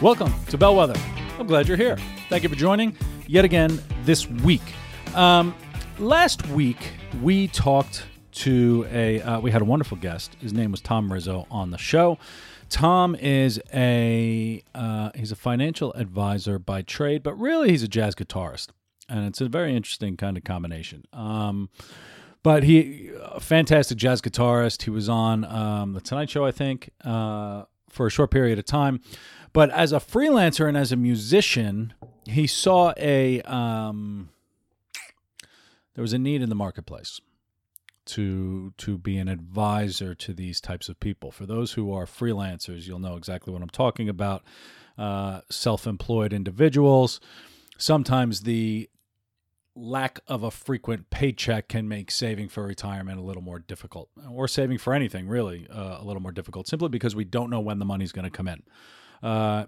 Welcome to Bellwether. I'm glad you're here. Thank you for joining yet again this week. Um, last week we talked to a uh, we had a wonderful guest. His name was Tom Rizzo on the show. Tom is a uh, he's a financial advisor by trade, but really he's a jazz guitarist, and it's a very interesting kind of combination. Um, but he a fantastic jazz guitarist. He was on um, the Tonight Show, I think, uh, for a short period of time. But as a freelancer and as a musician, he saw a um, there was a need in the marketplace to to be an advisor to these types of people. For those who are freelancers, you'll know exactly what I'm talking about. Uh, self-employed individuals. Sometimes the lack of a frequent paycheck can make saving for retirement a little more difficult, or saving for anything really uh, a little more difficult, simply because we don't know when the money's going to come in. Uh,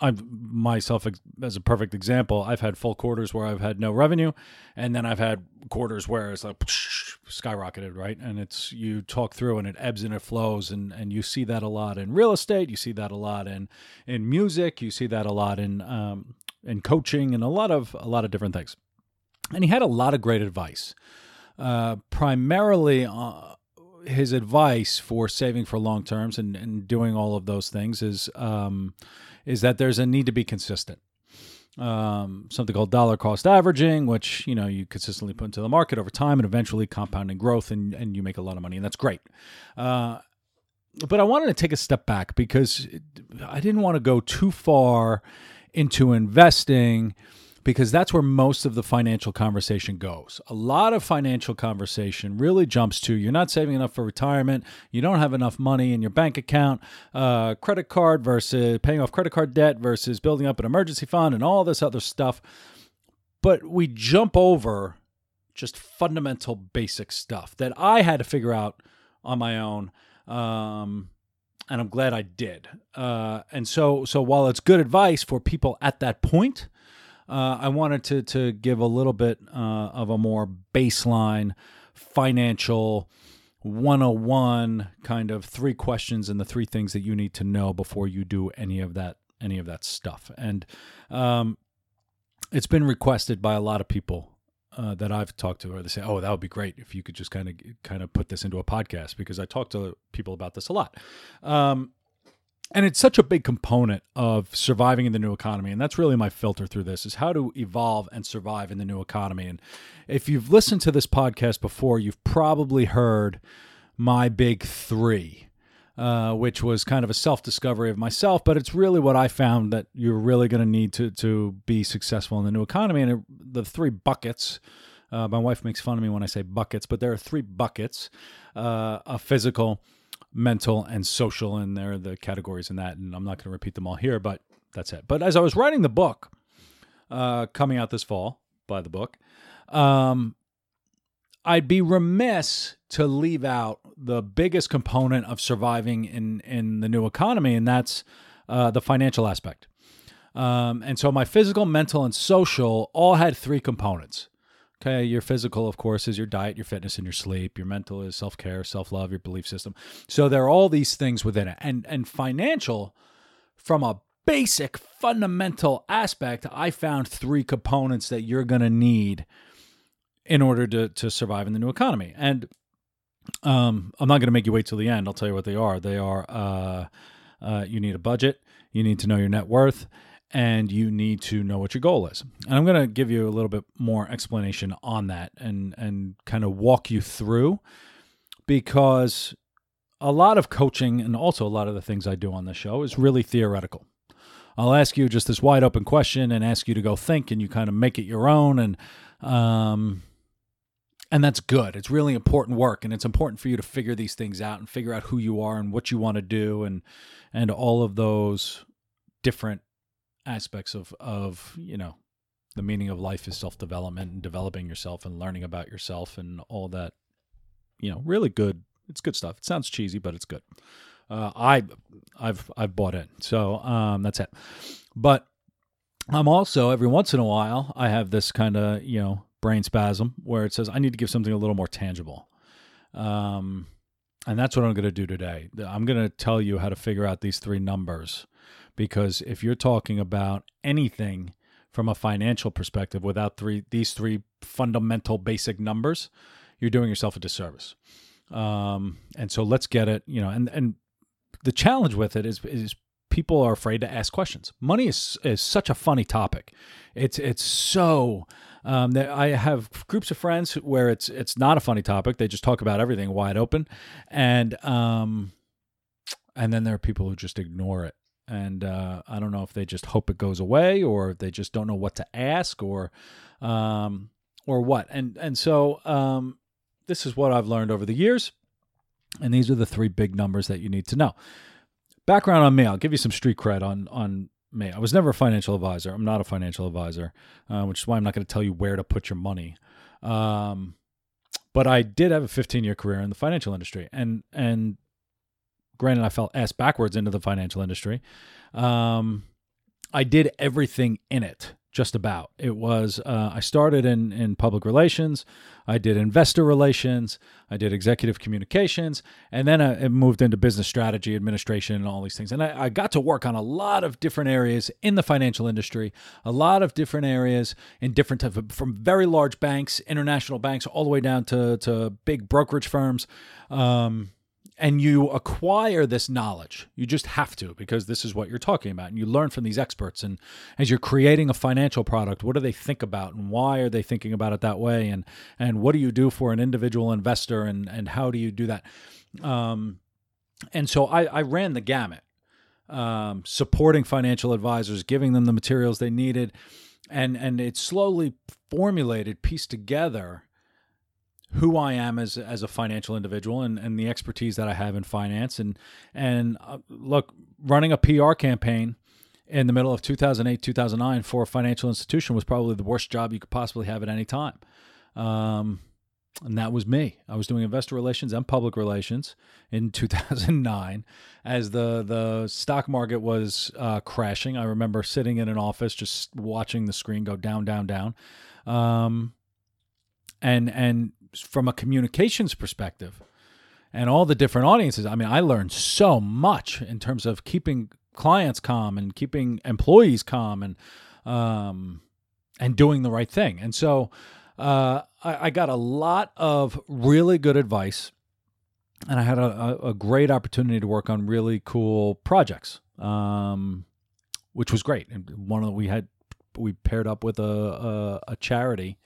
I've myself as a perfect example. I've had full quarters where I've had no revenue, and then I've had quarters where it's like skyrocketed, right? And it's you talk through and it ebbs and it flows, and and you see that a lot in real estate. You see that a lot in in music. You see that a lot in um, in coaching and a lot of a lot of different things. And he had a lot of great advice, uh, primarily. Uh, his advice for saving for long terms and, and doing all of those things is um, is that there's a need to be consistent. Um, something called dollar cost averaging, which you know you consistently put into the market over time and eventually compounding growth, and, and you make a lot of money, and that's great. Uh, but I wanted to take a step back because I didn't want to go too far into investing because that's where most of the financial conversation goes. A lot of financial conversation really jumps to you're not saving enough for retirement, you don't have enough money in your bank account, uh, credit card versus paying off credit card debt versus building up an emergency fund and all this other stuff. But we jump over just fundamental basic stuff that I had to figure out on my own. Um, and I'm glad I did. Uh, and so, so while it's good advice for people at that point, uh, I wanted to to give a little bit uh, of a more baseline financial 101 kind of three questions and the three things that you need to know before you do any of that any of that stuff. And um, it's been requested by a lot of people uh, that I've talked to, where they say, "Oh, that would be great if you could just kind of kind of put this into a podcast," because I talk to people about this a lot. Um, and it's such a big component of surviving in the new economy and that's really my filter through this is how to evolve and survive in the new economy. And if you've listened to this podcast before you've probably heard my big three uh, which was kind of a self-discovery of myself but it's really what i found that you're really going to need to to be successful in the new economy. And it, the three buckets uh, my wife makes fun of me when i say buckets but there are three buckets uh, a physical mental and social, and there are the categories in that. And I'm not going to repeat them all here, but that's it. But as I was writing the book, uh, coming out this fall by the book, um, I'd be remiss to leave out the biggest component of surviving in in the new economy, and that's uh, the financial aspect. Um, and so my physical, mental, and social all had three components. Okay, your physical, of course, is your diet, your fitness, and your sleep. Your mental is self care, self love, your belief system. So there are all these things within it, and and financial, from a basic fundamental aspect, I found three components that you're going to need in order to to survive in the new economy. And um, I'm not going to make you wait till the end. I'll tell you what they are. They are uh, uh, you need a budget, you need to know your net worth, and you need to know what your goal is. And I'm going to give you a little bit more explanation on that and and kind of walk you through because a lot of coaching and also a lot of the things I do on the show is really theoretical. I'll ask you just this wide open question and ask you to go think and you kind of make it your own and um and that's good. It's really important work, and it's important for you to figure these things out and figure out who you are and what you want to do, and and all of those different aspects of of you know the meaning of life is self development and developing yourself and learning about yourself and all that. You know, really good. It's good stuff. It sounds cheesy, but it's good. Uh, I I've I've bought it, so um, that's it. But I'm also every once in a while I have this kind of you know brain spasm where it says I need to give something a little more tangible. Um, and that's what I'm going to do today. I'm going to tell you how to figure out these three numbers because if you're talking about anything from a financial perspective without three these three fundamental basic numbers, you're doing yourself a disservice. Um, and so let's get it, you know, and and the challenge with it is is people are afraid to ask questions. Money is is such a funny topic. It's it's so um, I have groups of friends where it's it's not a funny topic. They just talk about everything wide open, and um, and then there are people who just ignore it. And uh, I don't know if they just hope it goes away, or they just don't know what to ask, or um, or what. And and so um, this is what I've learned over the years, and these are the three big numbers that you need to know. Background on me: I'll give you some street cred on on me. I was never a financial advisor. I'm not a financial advisor, uh, which is why I'm not going to tell you where to put your money. Um, but I did have a 15 year career in the financial industry, and and granted, I fell ass backwards into the financial industry. Um, I did everything in it just about. It was uh, I started in in public relations, I did investor relations, I did executive communications, and then I moved into business strategy, administration, and all these things. And I, I got to work on a lot of different areas in the financial industry, a lot of different areas in different types of, from very large banks, international banks, all the way down to to big brokerage firms. Um, and you acquire this knowledge. You just have to because this is what you're talking about. And you learn from these experts. And as you're creating a financial product, what do they think about and why are they thinking about it that way? And and what do you do for an individual investor and and how do you do that? Um, and so I, I ran the gamut, um, supporting financial advisors, giving them the materials they needed, and and it slowly formulated, pieced together who I am as as a financial individual and, and the expertise that I have in finance. And and uh, look running a PR campaign in the middle of 2008 2009 for a financial institution was probably the worst job you could possibly have at any time. Um, and that was me. I was doing investor relations and public relations in 2009 as the the stock market was uh, crashing. I remember sitting in an office just watching the screen go down down down. Um, and and from a communications perspective and all the different audiences, I mean, I learned so much in terms of keeping clients calm and keeping employees calm and um, and doing the right thing. And so uh, I, I, got a lot of really good advice, and I had a, a great opportunity to work on really cool projects, um, which was great. And one of the, we had we paired up with a, a, a charity,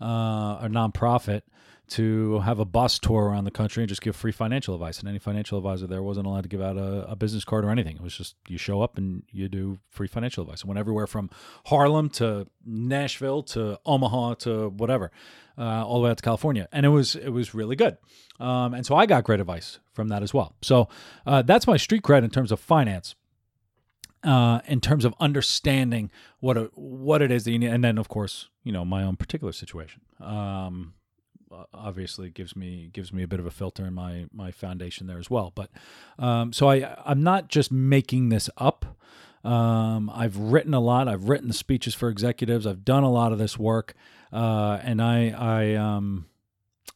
uh, a nonprofit to have a bus tour around the country and just give free financial advice. And any financial advisor there wasn't allowed to give out a, a, business card or anything. It was just you show up and you do free financial advice. I went everywhere from Harlem to Nashville to Omaha to whatever, uh, all the way out to California, and it was it was really good. Um, and so I got great advice from that as well. So uh, that's my street cred in terms of finance. Uh, in terms of understanding what a, what it is that you need, and then of course you know my own particular situation. Um, obviously gives me gives me a bit of a filter in my my foundation there as well. But um, so I I'm not just making this up. Um, I've written a lot. I've written the speeches for executives. I've done a lot of this work, uh, and I I um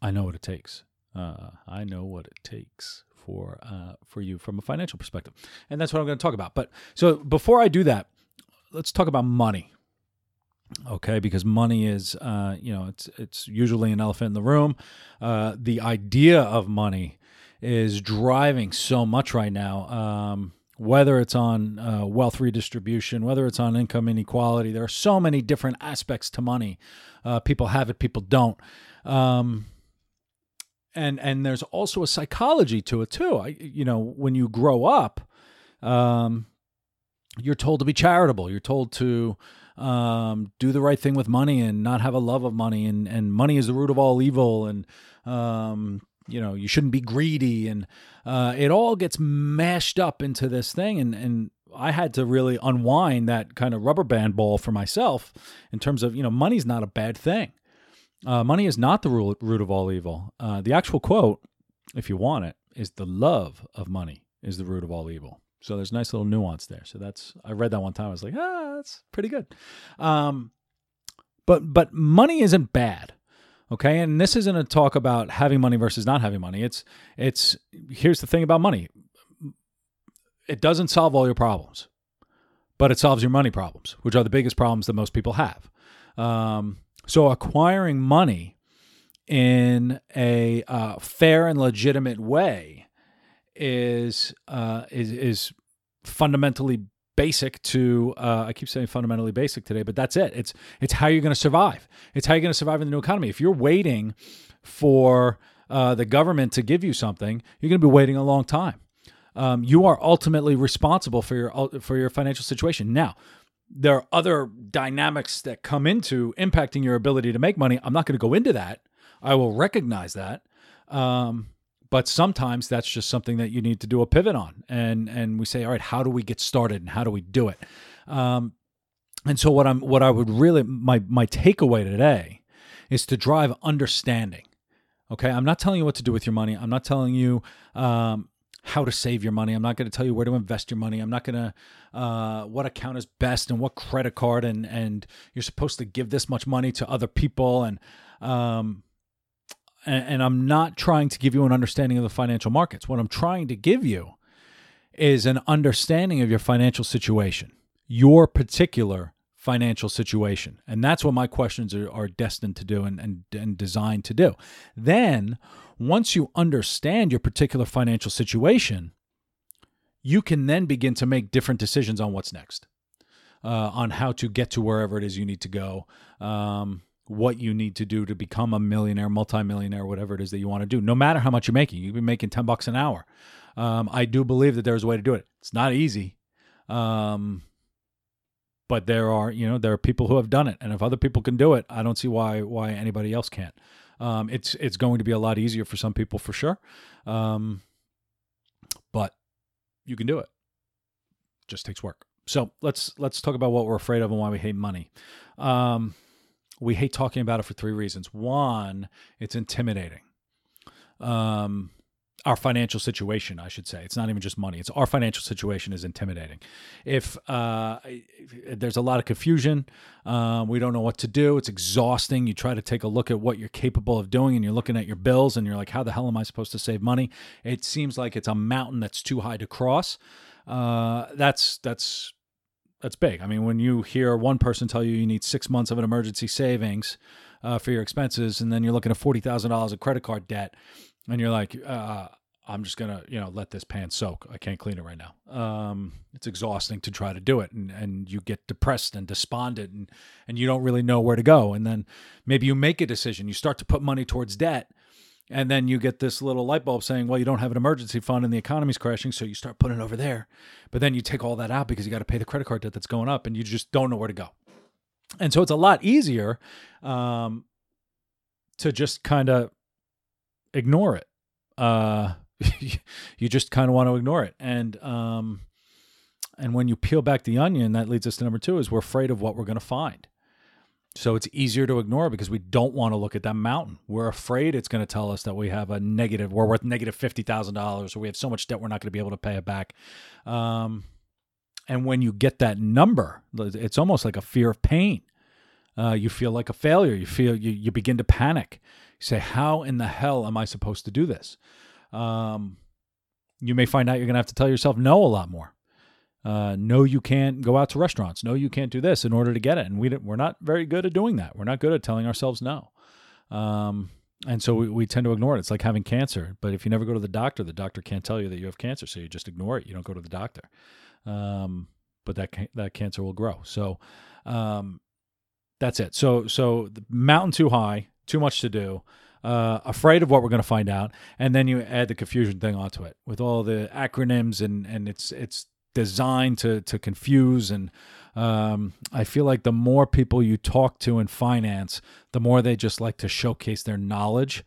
I know what it takes. Uh, I know what it takes for uh, for you from a financial perspective, and that's what I'm going to talk about. But so before I do that, let's talk about money okay because money is uh, you know it's it's usually an elephant in the room. Uh, the idea of money is driving so much right now um, whether it's on uh, wealth redistribution whether it's on income inequality there are so many different aspects to money uh, people have it people don't. Um, and and there's also a psychology to it too. I, you know when you grow up um, you're told to be charitable. You're told to um, do the right thing with money and not have a love of money and, and money is the root of all evil and um, you know you shouldn't be greedy and uh, it all gets mashed up into this thing and and I had to really unwind that kind of rubber band ball for myself in terms of you know money's not a bad thing. Uh, money is not the root, of all evil. Uh, the actual quote, if you want it, is the love of money is the root of all evil. So there's a nice little nuance there. So that's I read that one time. I was like, ah, that's pretty good. Um, but but money isn't bad. Okay, and this isn't a talk about having money versus not having money. It's it's here's the thing about money. It doesn't solve all your problems, but it solves your money problems, which are the biggest problems that most people have. Um, so acquiring money in a uh, fair and legitimate way is uh, is is fundamentally basic to uh, I keep saying fundamentally basic today, but that's it. It's it's how you're going to survive. It's how you're going to survive in the new economy. If you're waiting for uh, the government to give you something, you're going to be waiting a long time. Um, you are ultimately responsible for your for your financial situation. Now, there are other dynamics that come into impacting your ability to make money. I'm not going to go into that. I will recognize that. Um, but sometimes that's just something that you need to do a pivot on. And and we say all right how do we get started and how do we do it? Um, and so what i'm what i would really my my takeaway today is to drive understanding. Okay? I'm not telling you what to do with your money. I'm not telling you um, how to save your money. I'm not going to tell you where to invest your money. I'm not going to uh, what account is best and what credit card and and you're supposed to give this much money to other people and um, and, I'm not trying to give you an understanding of the financial markets. What I'm trying to give you is an understanding of your financial situation, your particular financial situation. And that's what my questions are, are destined to do and, and, and designed to do. Then, once you understand your particular financial situation, you can then begin to make different decisions on what's next, uh, on how to get to wherever it is you need to go. Um, what you need to do to become a millionaire, multimillionaire, whatever it is that you want to do, no matter how much you're making. You can be making 10 bucks an hour. Um, I do believe that there's a way to do it. It's not easy. Um, but there are, you know, there are people who have done it. And if other people can do it, I don't see why, why anybody else can't. Um, it's, it's going to be a lot easier for some people for sure. Um, but you can do it. Just takes work. So let's, let's talk about what we're afraid of and why we hate money. We hate talking about it for three reasons. One, it's intimidating. Um, our financial situation, I should say. It's not even just money. It's our financial situation is intimidating. If, uh, if there's a lot of confusion, um, we don't know what to do. It's exhausting. You try to take a look at what you're capable of doing, and you're looking at your bills, and you're like, "How the hell am I supposed to save money?" It seems like it's a mountain that's too high to cross. Uh, that's that's that's big. I mean, when you hear one person tell you you need six months of an emergency savings uh, for your expenses, and then you're looking at forty thousand dollars of credit card debt, and you're like, uh, I'm just gonna, you know, let this pan soak. I can't clean it right now. Um, it's exhausting to try to do it, and, and you get depressed and despondent, and and you don't really know where to go. And then maybe you make a decision. You start to put money towards debt, and then you get this little light bulb saying, well, you don't have an emergency fund and the economy's crashing, so you start putting it over there. But then you take all that out because you got to pay the credit card debt that's going up and you just don't know where to go. And so it's a lot easier um, to just kind of ignore it. Uh, you just kind of want to ignore it. And um, and when you peel back the onion, that leads us to number two: is we're afraid of what we're going to find. So it's easier to ignore because we don't want to look at that mountain. We're afraid it's going to tell us that we have a negative, we're worth negative $50,000 or we have so much debt we're not going to be able to pay it back. Um, and when you get that number, it's almost like a fear of pain. Uh, you feel like a failure. You feel you, you begin to panic. You say, How in the hell am I supposed to do this? Um, you may find out you're going to have to tell yourself no a lot more. Uh, no, you can't go out to restaurants. No, you can't do this in order to get it. And we we're not very good at doing that. We're not good at telling ourselves no. Um, and so we, we tend to ignore it. It's like having cancer. But if you never go to the doctor, the doctor can't tell you that you have cancer. So you just ignore it. You don't go to the doctor. Um, but that that cancer will grow. So um, that's it. So so the mountain too high, too much to do. Uh, afraid of what we're going to find out, and then you add the confusion thing onto it with all the acronyms and and it's it's designed to to confuse and Um, I feel like the more people you talk to in finance, the more they just like to showcase their knowledge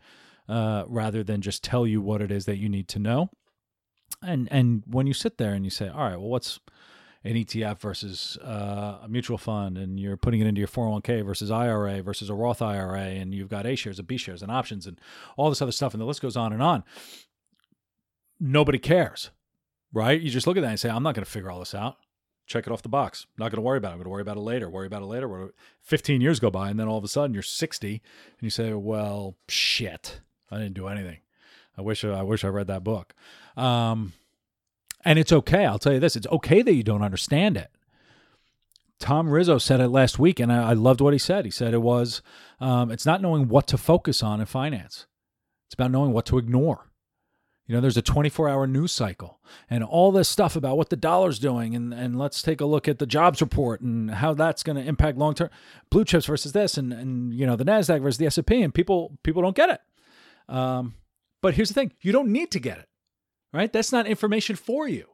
uh, rather than just tell you what it is that you need to know. And and when you sit there and you say, all right, well, what's an ETF versus uh, a mutual fund, and you're putting it into your 401k versus IRA versus a Roth IRA, and you've got A shares and B shares and options and all this other stuff, and the list goes on and on. Nobody cares, right? You just look at that and say, I'm not going to figure all this out. Check it off the box. Not going to worry about it. I'm going to worry about it later. Worry about it later. 15 years go by, and then all of a sudden you're 60, and you say, "Well, shit, I didn't do anything. I wish I wish I read that book." Um, and it's okay. I'll tell you this it's okay that you don't understand it. Tom Rizzo said it last week, and I, I loved what he said. He said it was, um, it's not knowing what to focus on in finance, it's about knowing what to ignore. You know, there's a 24 hour news cycle and all this stuff about what the dollar's doing. And, and let's take a look at the jobs report and how that's going to impact long term blue chips versus this and, and, you know, the NASDAQ versus the S&P. And people, people don't get it. Um, but here's the thing you don't need to get it right? That's not information for you.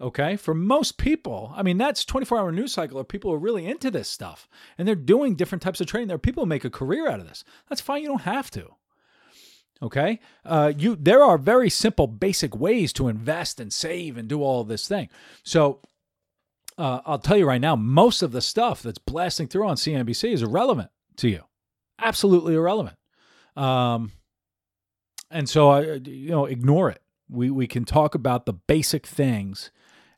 Okay. For most people, I mean, that's 24 hour news cycle of people who are really into this stuff and they're doing different types of trading. There are people who make a career out of this. That's fine. You don't have to. Okay. Uh, you, there are very simple, basic ways to invest and save and do all of this thing. So, uh, I'll tell you right now, most of the stuff that's blasting through on CNBC is irrelevant to you. Absolutely irrelevant. Um, and so I, you know, ignore it. We we can talk about the basic things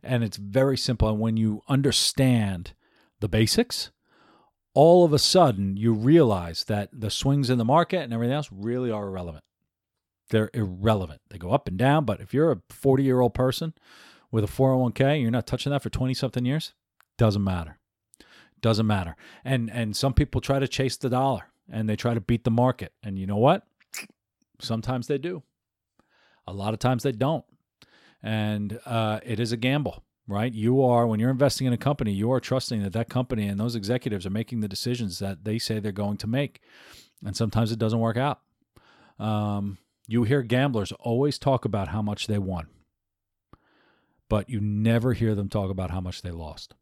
and it's very simple and when you understand the basics, all of a sudden you realize that the swings in the market and everything else really are irrelevant. They're irrelevant. They go up and down, but if you're a 40-year-old person with a 401k, you're not touching that for 20 something years, doesn't matter. Doesn't matter. And and some people try to chase the dollar and they try to beat the market. And you know what? Sometimes they do. A lot of times they don't. And uh, it is a gamble, right? You are, when you're investing in a company, you are trusting that that company and those executives are making the decisions that they say they're going to make. And sometimes it doesn't work out. Um, you hear gamblers always talk about how much they won, but you never hear them talk about how much they lost.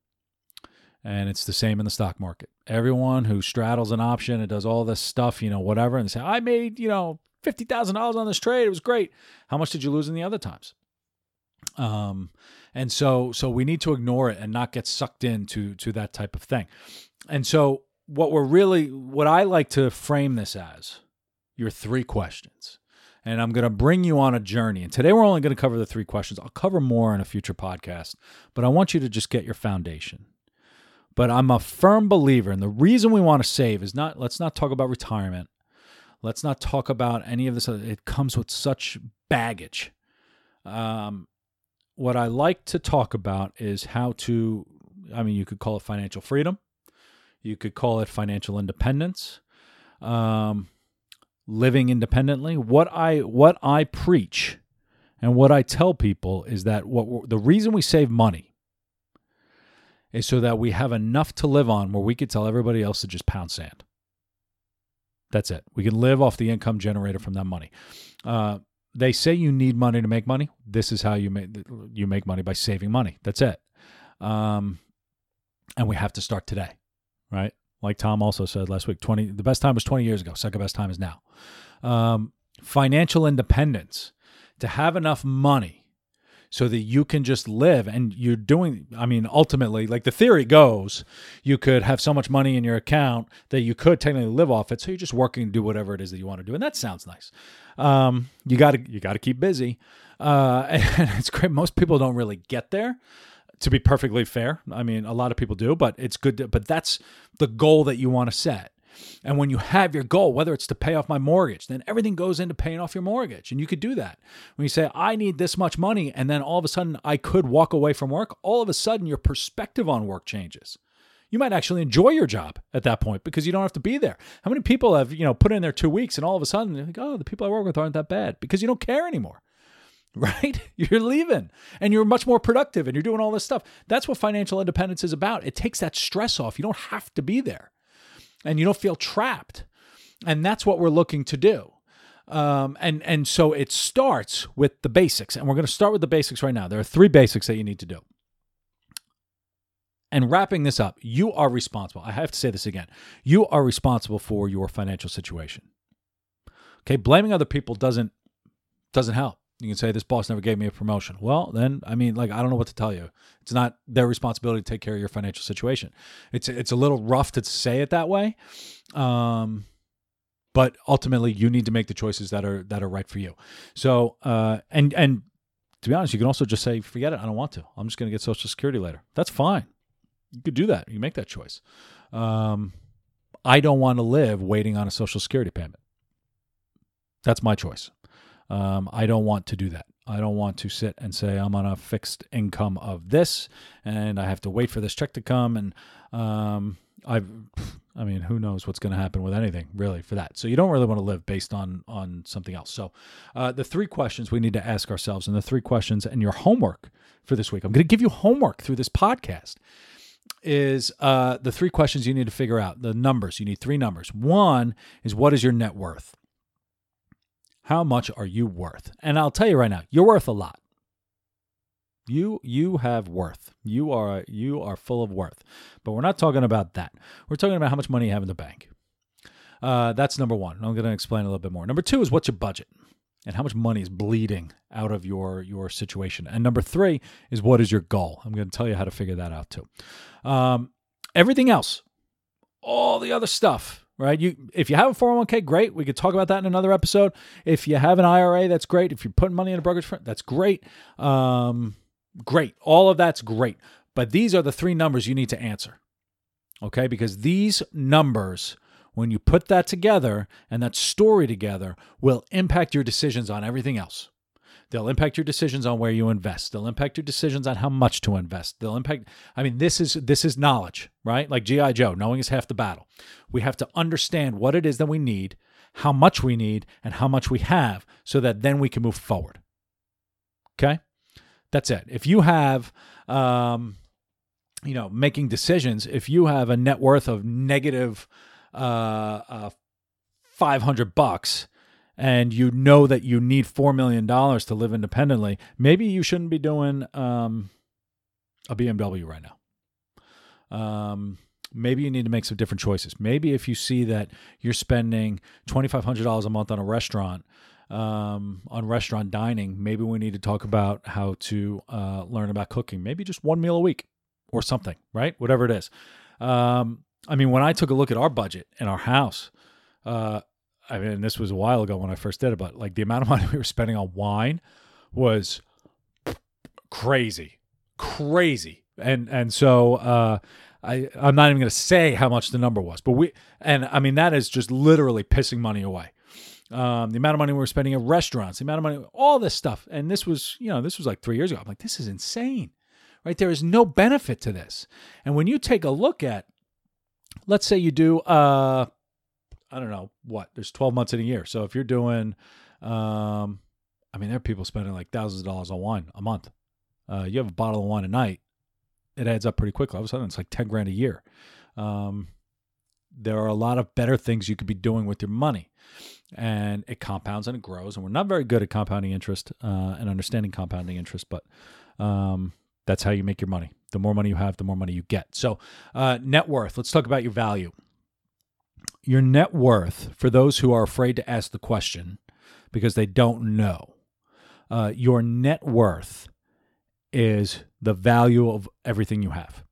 And it's the same in the stock market. Everyone who straddles an option and does all this stuff, you know, whatever, and they say, I made, you know, $50,000 on this trade. It was great. How much did you lose in the other times? Um, and so, so we need to ignore it and not get sucked into to that type of thing. And so what we're really, what I like to frame this as your three questions. And I'm going to bring you on a journey. And today we're only going to cover the three questions. I'll cover more in a future podcast, but I want you to just get your foundation. But I'm a firm believer, and the reason we want to save is not, let's not talk about retirement. Let's not talk about any of this. It comes with such baggage. Um, what I like to talk about is how to, I mean, you could call it financial freedom, you could call it financial independence, um, living independently. What I what I preach and what I tell people is that what the reason we save money is so that we have enough to live on where we could tell everybody else to just pound sand. That's it. We can live off the income generated from that money. Uh, they say you need money to make money. This is how you make you make money by saving money. That's it. Um, and we have to start today, right? Like Tom also said last week, twenty. The best time was twenty years ago. Second best time is now. Um, financial independence to have enough money so that you can just live. And you're doing i mean ultimately like the theory goes you could have so much money in your account that you could technically live off it. So you're just working to do whatever it is that you want to do. And that sounds nice. Um, you got to you got to keep busy. Uh, and it's great. Most people don't really get there to be perfectly fair. I mean a lot of people do but it's good to, but that's the goal that you want to set and when you have your goal, whether it's to pay off my mortgage, then everything goes into paying off your mortgage. And you could do that. When you say, I need this much money, and then all of a sudden I could walk away from work, all of a sudden your perspective on work changes. You might actually enjoy your job at that point because you don't have to be there. How many people have, you know, put in their two weeks and all of a sudden they're like, oh, the people I work with aren't that bad because you don't care anymore right? You're leaving and you're much more productive and you're doing all this stuff. That's what financial independence is about. It takes that stress off. You don't have to be there and you don't feel trapped. And that's what we're looking to do. Um, and and so it starts with the basics, and we're going to start with the basics right now. There are three basics that you need to do. And wrapping this up, you are responsible. I have to say this again. You are responsible for your financial situation. Okay, blaming other people doesn't doesn't help. You can say this boss never gave me a promotion. Well, then I mean, like I don't know what to tell you. It's not their responsibility to take care of your financial situation. It's it's a little rough to say it that way, um, but ultimately you need to make the choices that are that are right for you. So uh, and and to be honest, you can also just say, forget it, I don't want to. I'm just going to get Social Security later. That's fine. You could do that. You make that choice. Um, I don't want to live waiting on a Social Security payment. That's my choice. Um, I don't want to do that. I don't want to sit and say I'm on a fixed income of this, and I have to wait for this check to come. And um, I've, I mean, who knows what's going to happen with anything really for that. So you don't really want to live based on on something else. So uh, the three questions we need to ask ourselves, and the three questions and your homework for this week. I'm going to give you homework through this podcast. Is uh, the three questions you need to figure out the numbers? You need three numbers. One is what is your net worth? How much are you worth? And I'll tell you right now, you're worth a lot. You you have worth. You are you are full of worth. But we're not talking about that. We're talking about how much money you have in the bank. Uh, that's number one. I'm going to explain a little bit more. Number two is what's your budget and how much money is bleeding out of your your situation. And number three is what is your goal. I'm going to tell you how to figure that out too. Um, everything else, all the other stuff, right? You if you have a 401k, great. We could talk about that in another episode. If you have an IRA, that's great. If you're putting money in a brokerage firm, that's great. Um, great. All of that's great. But these are the three numbers you need to answer. Okay? Because these numbers when you put that together and that story together will impact your decisions on everything else. They'll impact your decisions on where you invest. They'll impact your decisions on how much to invest. They'll impact I mean this is this is knowledge, right? Like GI Joe, knowing is half the battle. We have to understand what it is that we need, how much we need, and how much we have so that then we can move forward. Okay? That's it. If you have um you know, making decisions, if you have a net worth of negative uh, uh 500 bucks and you know that you need four million dollars to live independently, maybe you shouldn't be doing um, a BMW right now. Um, maybe you need to make some different choices. Maybe if you see that you're spending twenty five hundred dollars a month on a restaurant, um, on restaurant dining, maybe we need to talk about how to uh, learn about cooking. Maybe just one meal a week or something, right? Whatever it is. Um, I mean, when I took a look at our budget in our house, uh, I mean, this was a while ago when I first did it, but like the amount of money we were spending on wine was crazy, crazy. And and so uh, I I'm not even going to say how much the number was, but we and I mean that is just literally pissing money away. Um, the amount of money we were spending at restaurants, the amount of money, all this stuff, and this was you know this was like three years ago. I'm like, this is insane, right? There is no benefit to this. And when you take a look at, let's say you do uh I don't know what. There's 12 months in a year. So if you're doing, um, I mean, there are people spending like thousands of dollars on wine a month. Uh, you have a bottle of wine a night, it adds up pretty quickly. All of a sudden, it's like 10 grand a year. Um, there are a lot of better things you could be doing with your money. And it compounds and it grows. And we're not very good at compounding interest uh, and understanding compounding interest, but um, that's how you make your money. The more money you have, the more money you get. So, uh, net worth. Let's talk about your value your net worth for those who are afraid to ask the question because they don't know. Uh, your net worth is the value of everything you have.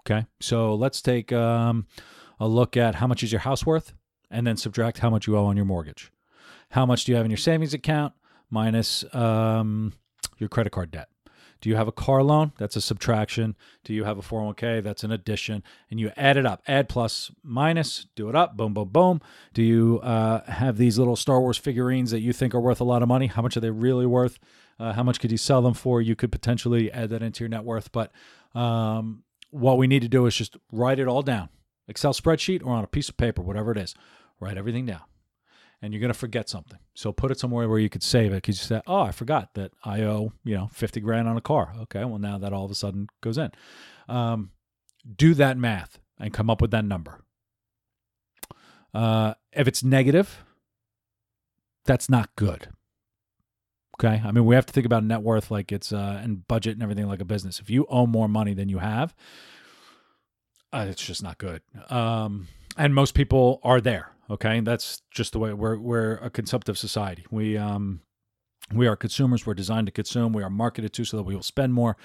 Okay, so let's take um, a look at how much is your house worth, and then subtract how much you owe on your mortgage. How much do you have in your savings account minus um, your credit card debt? Do you have a car loan? That's a subtraction. Do you have a 401k? That's an addition. And you add it up. Add plus minus, do it up. Boom, boom, boom. Do you uh, have these little Star Wars figurines that you think are worth a lot of money? How much are they really worth? Uh, how much could you sell them for? You could potentially add that into your net worth. But um, what we need to do is just write it all down Excel spreadsheet or on a piece of paper, whatever it is. Write everything down and you're going to forget something. So put it somewhere where you could save it because you say, oh, I forgot that I owe, you know, 50 grand on a car. Okay, well, now that all of a sudden goes in. Um, do that math and come up with that number. Uh, if it's negative, that's not good. Okay. I mean, we have to think about net worth like it's uh, and budget and everything like a business. If you owe more money than you have, uh, it's just not good. Um, and most people are there. Okay, that's just the way we're we're a consumptive society. We um we are consumers. We're designed to consume. We are marketed to so that we will spend more.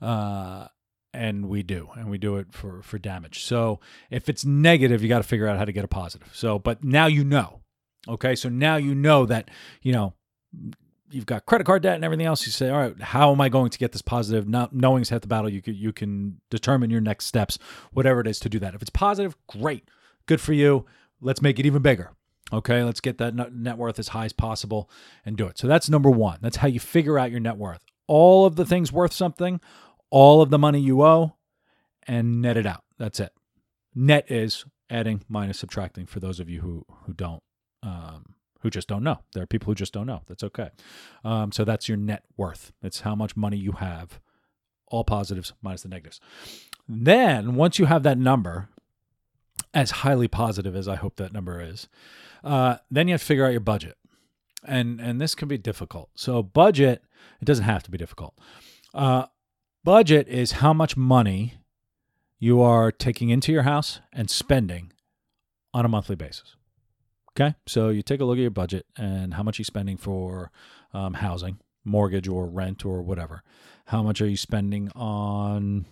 Uh, and we do and we do it for for damage. So if it's negative you got to figure out how to get a positive. So but now you know okay? So now you know that you know you've got credit card debt and everything else. You say all right how am i going to get this positive? Not knowing half the battle. You can you can determine your next steps whatever it is to do that. If it's positive great. Good for you let's make it even bigger okay let's get that net worth as high as possible and do it so that's number one that's how you figure out your net worth all of the things worth something all of the money you owe and net it out. That's it. Net is adding minus subtracting for those of you who who don't um, who just don't know. There are people who just don't know. That's okay. Um, so that's your net worth. It's how much money you have, all positives minus the negatives. Then once you have that number, as highly positive as I hope that number is, uh, then you have to figure out your budget, and and this can be difficult. So budget, it doesn't have to be difficult. Uh, Budget is how much money you are taking into your house and spending on a monthly basis. Okay, so you take a look at your budget and how much you're spending for um, housing, mortgage, or rent, or whatever. How much are you spending on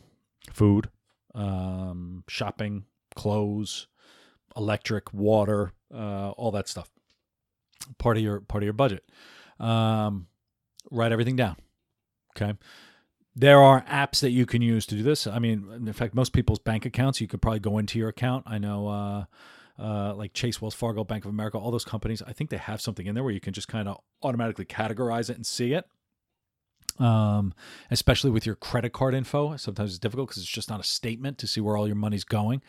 food, um, shopping, clothes, electric, water, uh, all that stuff. Part of your part of your budget. Um, write everything down. Okay. There are apps that you can use to do this. I mean, in fact, most people's bank accounts, you could probably go into your account. I know, uh, uh, like Chase, Wells Fargo, Bank of America, all those companies, I think they have something in there where you can just kind of automatically categorize it and see it. Um, especially with your credit card info, sometimes it's difficult because it's just not a statement to see where all your money's going.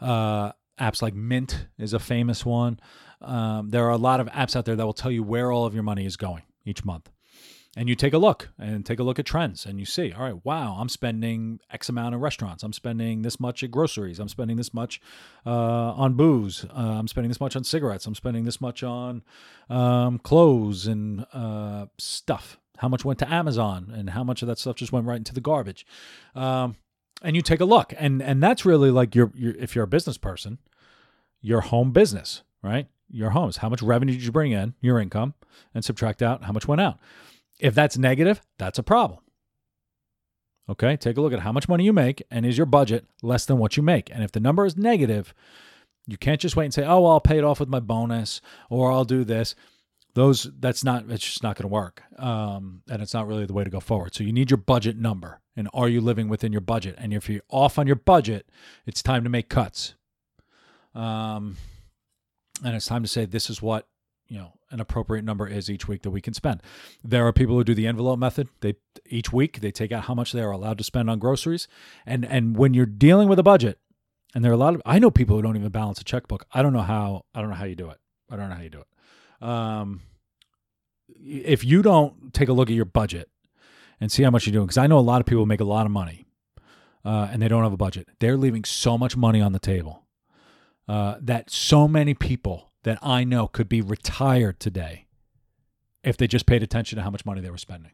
Uh, apps like Mint is a famous one. Um, there are a lot of apps out there that will tell you where all of your money is going each month. And you take a look and take a look at trends and you see all right wow i'm spending x amount in restaurants. I'm spending this much at groceries. I'm spending this much uh, on booze. Uh, i'm spending this much on cigarettes. I'm spending this much on um, clothes and uh, stuff how much went to amazon and how much of that stuff just went right into the garbage. Um, and you take a look. And and that's really like your, your if you're a business person your home business right? Your homes. How much revenue did you bring in? Your income. And subtract out how much went out. If that's negative, that's a problem. Okay, take a look at how much money you make and is your budget less than what you make. And if the number is negative, you can't just wait and say, "Oh, well, I'll pay it off with my bonus or I'll do this." Those that's not it's just not going to work. Um, and it's not really the way to go forward. So you need your budget number. And are you living within your budget? And if you're off on your budget, it's time to make cuts. Um, and it's time to say this is what you know an appropriate number is each week that we can spend. There are people who do the envelope method. They each week they take out how much they are allowed to spend on groceries. And and when you're dealing with a budget, and there are a lot of I know people who don't even balance a checkbook. I don't know how I don't know how you do it. I don't know how you do it. Um, if you don't take a look at your budget and see how much you're doing, because I know a lot of people make a lot of money uh, and they don't have a budget. They're leaving so much money on the table uh, that so many people that I know could be retired today if they just paid attention to how much money they were spending.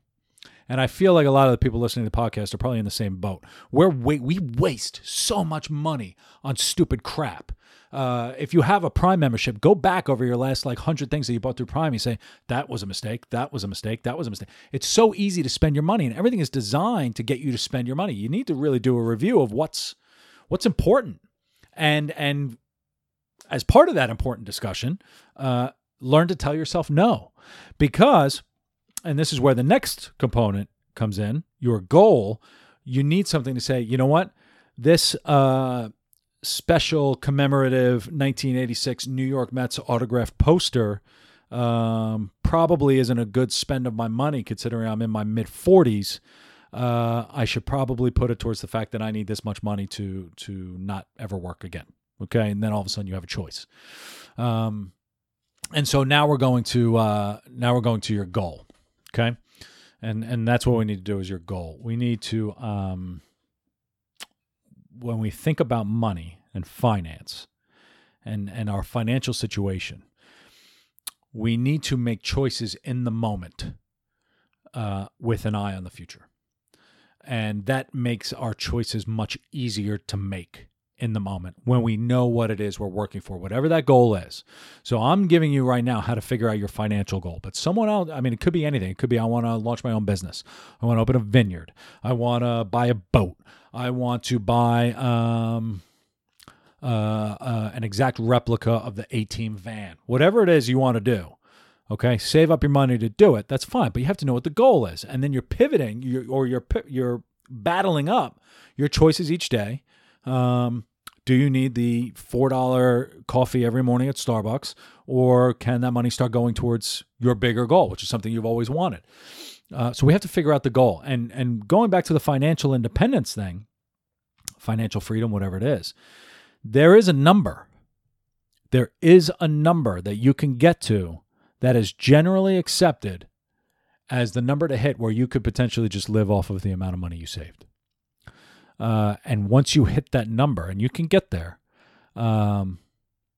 And I feel like a lot of the people listening to the podcast are probably in the same boat. We're we, we waste so much money on stupid crap. Uh, if you have a Prime membership, go back over your last like hundred things that you bought through Prime. You say that was a mistake, that was a mistake, that was a mistake. It's so easy to spend your money, and everything is designed to get you to spend your money. You need to really do a review of what's what's important, and and as part of that important discussion, uh, learn to tell yourself no. Because, and this is where the next component comes in your goal, you need something to say, you know what? This uh, special commemorative 1986 New York Mets autographed poster um, probably isn't a good spend of my money considering I'm in my mid 40s. Uh, I should probably put it towards the fact that I need this much money to to not ever work again. Okay, and then all of a sudden you have a choice. Um, and so now we're going to uh, now we're going to your goal. Okay, and and that's what we need to do is your goal. We need to um, when we think about money and finance and and our financial situation, we need to make choices in the moment uh, with an eye on the future, and that makes our choices much easier to make in the moment when we know what it is we're working for, whatever that goal is. So I'm giving you right now how to figure out your financial goal. But someone else, I mean, it could be anything. It could be I want to launch my own business. I want to open a vineyard. I want to buy a boat. I want to buy um, uh, uh, an exact replica of the A Team van. Whatever it is you want to do. Okay, save up your money to do it. That's fine, but you have to know what the goal is, and then you're pivoting, you're, or you're you're battling up your choices each day. Um, do you need the $4 coffee every morning at Starbucks? Or can that money start going towards your bigger goal, which is something you've always wanted? Uh, so we have to figure out the goal. And, and going back to the financial independence thing, financial freedom, whatever it is, there is a number. There is a number that you can get to that is generally accepted as the number to hit where you could potentially just live off of the amount of money you saved. Uh, and once you hit that number, and you can get there, um,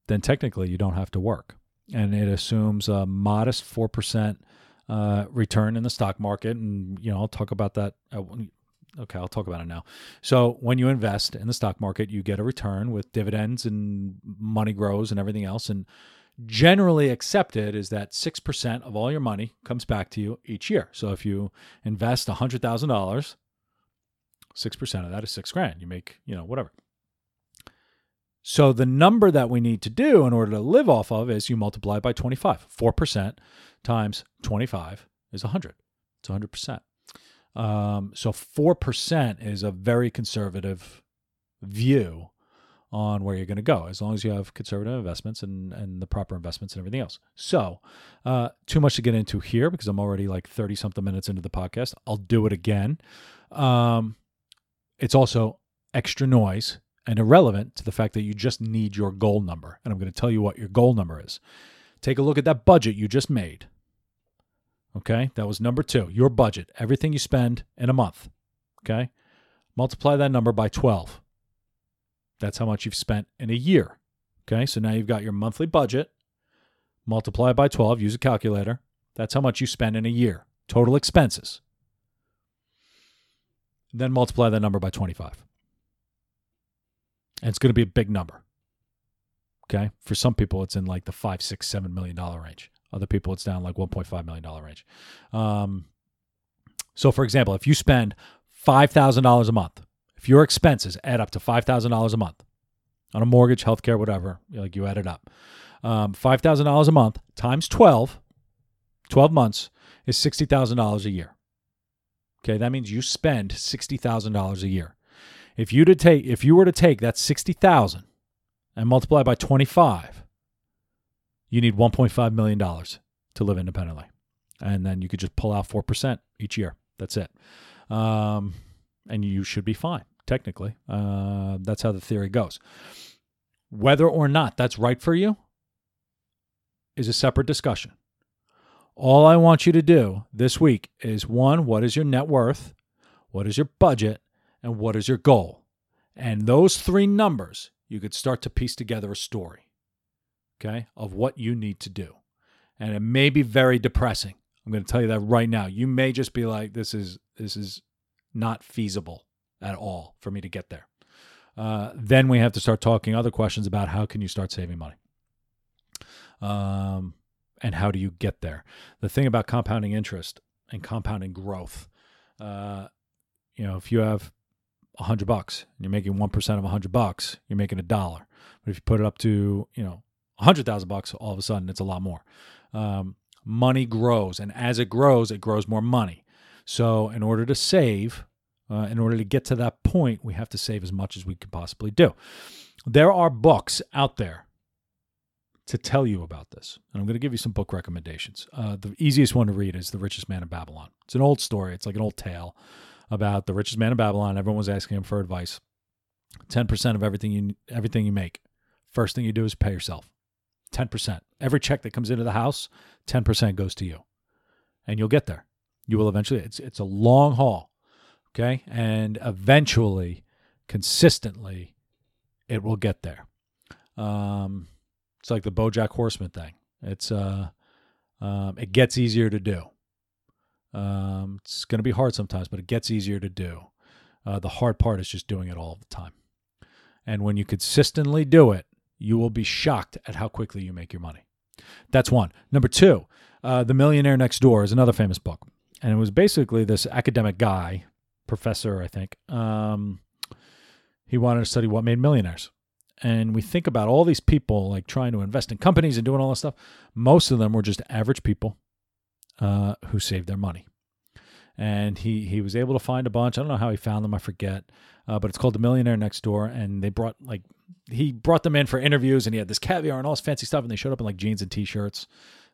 then technically you don't have to work. And it assumes a modest four percent uh, return in the stock market, and you know I'll talk about that. okay, I'll talk about it now. So when you invest in the stock market, you get a return with dividends and money grows and everything else. And generally accepted is that 6% of all your money comes back to you each year. So if you invest $100,000, 6% of that is six grand. You make, you know, whatever. So the number that we need to do in order to live off of is you multiply by 25. 4% times 25 is 100. It's 100%. Um, so 4% is a very conservative view on where you're going to go, as long as you have conservative investments and, and the proper investments and everything else. So, uh, too much to get into here because I'm already like 30 something minutes into the podcast. I'll do it again. Um, it's also extra noise and irrelevant to the fact that you just need your goal number. And I'm going to tell you what your goal number is. Take a look at that budget you just made. Okay, that was number two, your budget, everything you spend in a month. Okay, multiply that number by 12. That's how much you've spent in a year. Okay, so now you've got your monthly budget, multiply by 12, use a calculator. That's how much you spend in a year, total expenses. Then multiply that number by 25. And it's going to be a big number. Okay. For some people, it's in like the five, six, seven million dollar range. Other people, it's down like $1.5 million range. Um, so, for example, if you spend $5,000 a month, if your expenses add up to $5,000 a month on a mortgage, healthcare, whatever, like you add it up, um, $5,000 a month times 12, 12 months is $60,000 a year. Okay, that means you spend $60,000 a year. If you to take if you were to take that 60,000 and multiply by 25, you need 1.5 million dollars to live independently. And then you could just pull out 4% each year. That's it. Um, and you should be fine technically. Uh, that's how the theory goes. Whether or not that's right for you is a separate discussion. All I want you to do this week is one, what is your net worth? What is your budget? And what is your goal? And those three numbers, you could start to piece together a story, okay, of what you need to do. And it may be very depressing. I'm going to tell you that right now. You may just be like, this is this is not feasible at all for me to get there. Uh, then we have to start talking other questions about how can you start saving money. Um, and how do you get there? The thing about compounding interest and compounding growth, uh, you know, if you have a hundred bucks and you're making one percent of a hundred bucks, you're making a dollar. But if you put it up to you know a hundred thousand bucks, all of a sudden it's a lot more. Um, money grows, and as it grows, it grows more money. So in order to save, uh, in order to get to that point, we have to save as much as we could possibly do. There are books out there to tell you about this. And I'm going to give you some book recommendations. Uh, the easiest one to read is The Richest Man in Babylon. It's an old story, it's like an old tale about the richest man in Babylon. Everyone was asking him for advice. 10% of everything you everything you make. First thing you do is pay yourself. 10%. Every check that comes into the house, 10% goes to you. And you'll get there. You will eventually it's it's a long haul. Okay? And eventually, consistently, it will get there. Um, it's like the BoJack Horseman thing. It's uh, um, it gets easier to do. Um, it's going to be hard sometimes, but it gets easier to do. Uh, the hard part is just doing it all the time. And when you consistently do it, you will be shocked at how quickly you make your money. That's one. Number two, uh, The Millionaire Next Door is another famous book. And it was basically this academic guy, professor, I think. Um, he wanted to study what made millionaires. And we think about all these people like trying to invest in companies and doing all this stuff. Most of them were just average people uh, who saved their money. And he he was able to find a bunch. I don't know how he found them. I forget. Uh, but it's called The Millionaire Next Door. And they brought like he brought them in for interviews, and he had this caviar and all this fancy stuff. And they showed up in like jeans and t-shirts.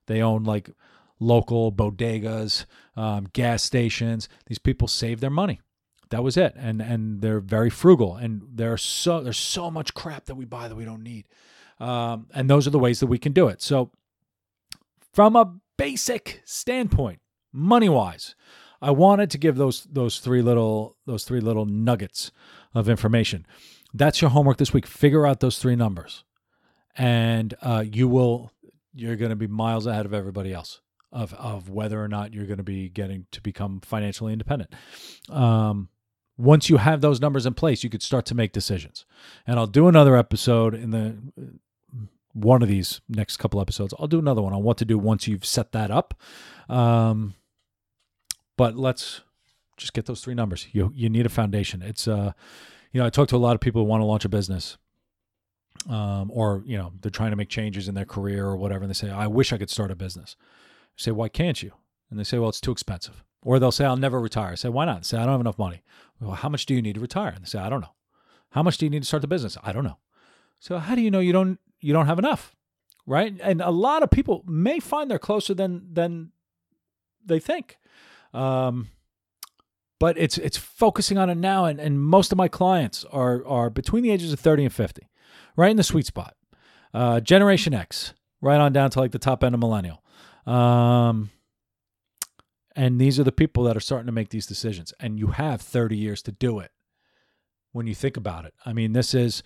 They owned like local bodegas, um, gas stations. These people saved their money. That was it, and and they're very frugal, and there's so there's so much crap that we buy that we don't need, um, and those are the ways that we can do it. So, from a basic standpoint, money wise, I wanted to give those those three little those three little nuggets of information. That's your homework this week. Figure out those three numbers, and uh, you will you're going to be miles ahead of everybody else of of whether or not you're going to be getting to become financially independent. Um, once you have those numbers in place, you could start to make decisions. And I'll do another episode in the one of these next couple episodes. I'll do another one on what to do once you've set that up. Um, but let's just get those three numbers. You you need a foundation. It's uh, you know, I talk to a lot of people who want to launch a business. Um, or you know they're trying to make changes in their career or whatever, and they say, "I wish I could start a business." I say, "Why can't you?" And they say, "Well, it's too expensive." Or they'll say, I'll never retire. I say, why not? Say, I don't have enough money. Well, how much do you need to retire? And they say, I don't know. How much do you need to start the business? I don't know. So how do you know you don't you don't have enough? Right? And a lot of people may find they're closer than than they think. Um, but it's it's focusing on it now and, and most of my clients are are between the ages of 30 and 50 right in the sweet spot uh, generation x right on down to like the top end of millennial um, and these are the people that are starting to make these decisions. And you have 30 years to do it when you think about it. I mean, this is,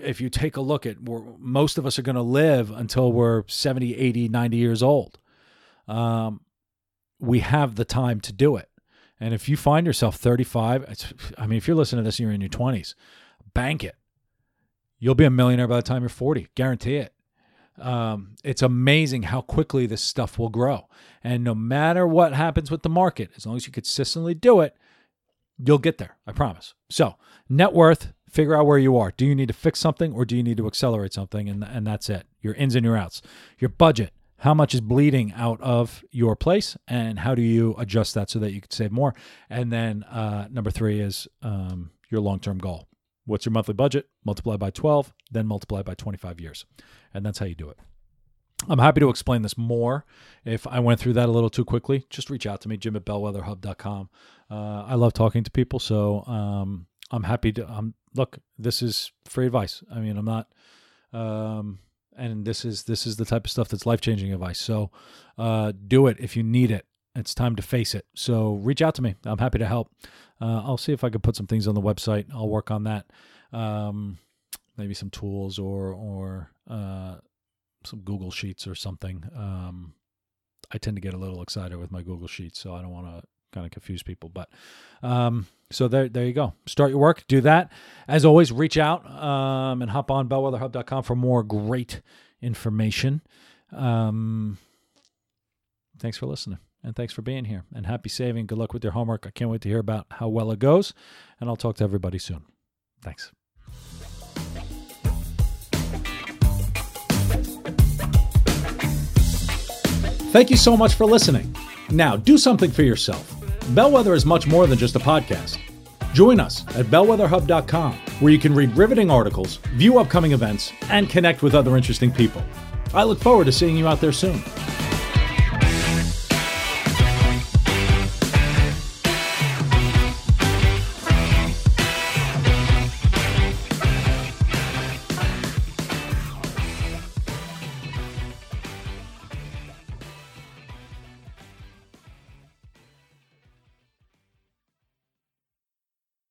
if you take a look at, most of us are going to live until we're 70, 80, 90 years old. Um, we have the time to do it. And if you find yourself 35, I mean, if you're listening to this and you're in your 20s, bank it. You'll be a millionaire by the time you're 40. Guarantee it um, it's amazing how quickly this stuff will grow. And no matter what happens with the market, as long as you consistently do it, you'll get there. I promise. So, net worth, figure out where you are. Do you need to fix something or do you need to accelerate something? And, and that's it. Your ins and your outs. Your budget. How much is bleeding out of your place, and how do you adjust that so that you can save more? And then uh, number three is um, your long term goal. What's your monthly budget? Multiply by 12, then multiply by 25 years. And that's how you do it. I'm happy to explain this more. If I went through that a little too quickly, just reach out to me, jim at bellwetherhub.com. Uh, I love talking to people, so um, I'm happy to. Um, look, this is free advice. I mean, I'm not, um, and this is this is the type of stuff that's life changing advice. So uh, do it if you need it. It's time to face it. So reach out to me. I'm happy to help. Uh, I'll see if I can put some things on the website. I'll work on that. Um, maybe some tools or or uh, some Google Sheets or something. Um, I tend to get a little excited with my Google Sheets, so I don't want to kind of confuse people. But um, so there, there you go. Start your work. Do that. As always, reach out um, and hop on bellwetherhub.com for more great information. Um, thanks for listening. And thanks for being here. And happy saving. Good luck with your homework. I can't wait to hear about how well it goes. And I'll talk to everybody soon. Thanks. Thank you so much for listening. Now, do something for yourself. Bellwether is much more than just a podcast. Join us at bellwetherhub.com, where you can read riveting articles, view upcoming events, and connect with other interesting people. I look forward to seeing you out there soon.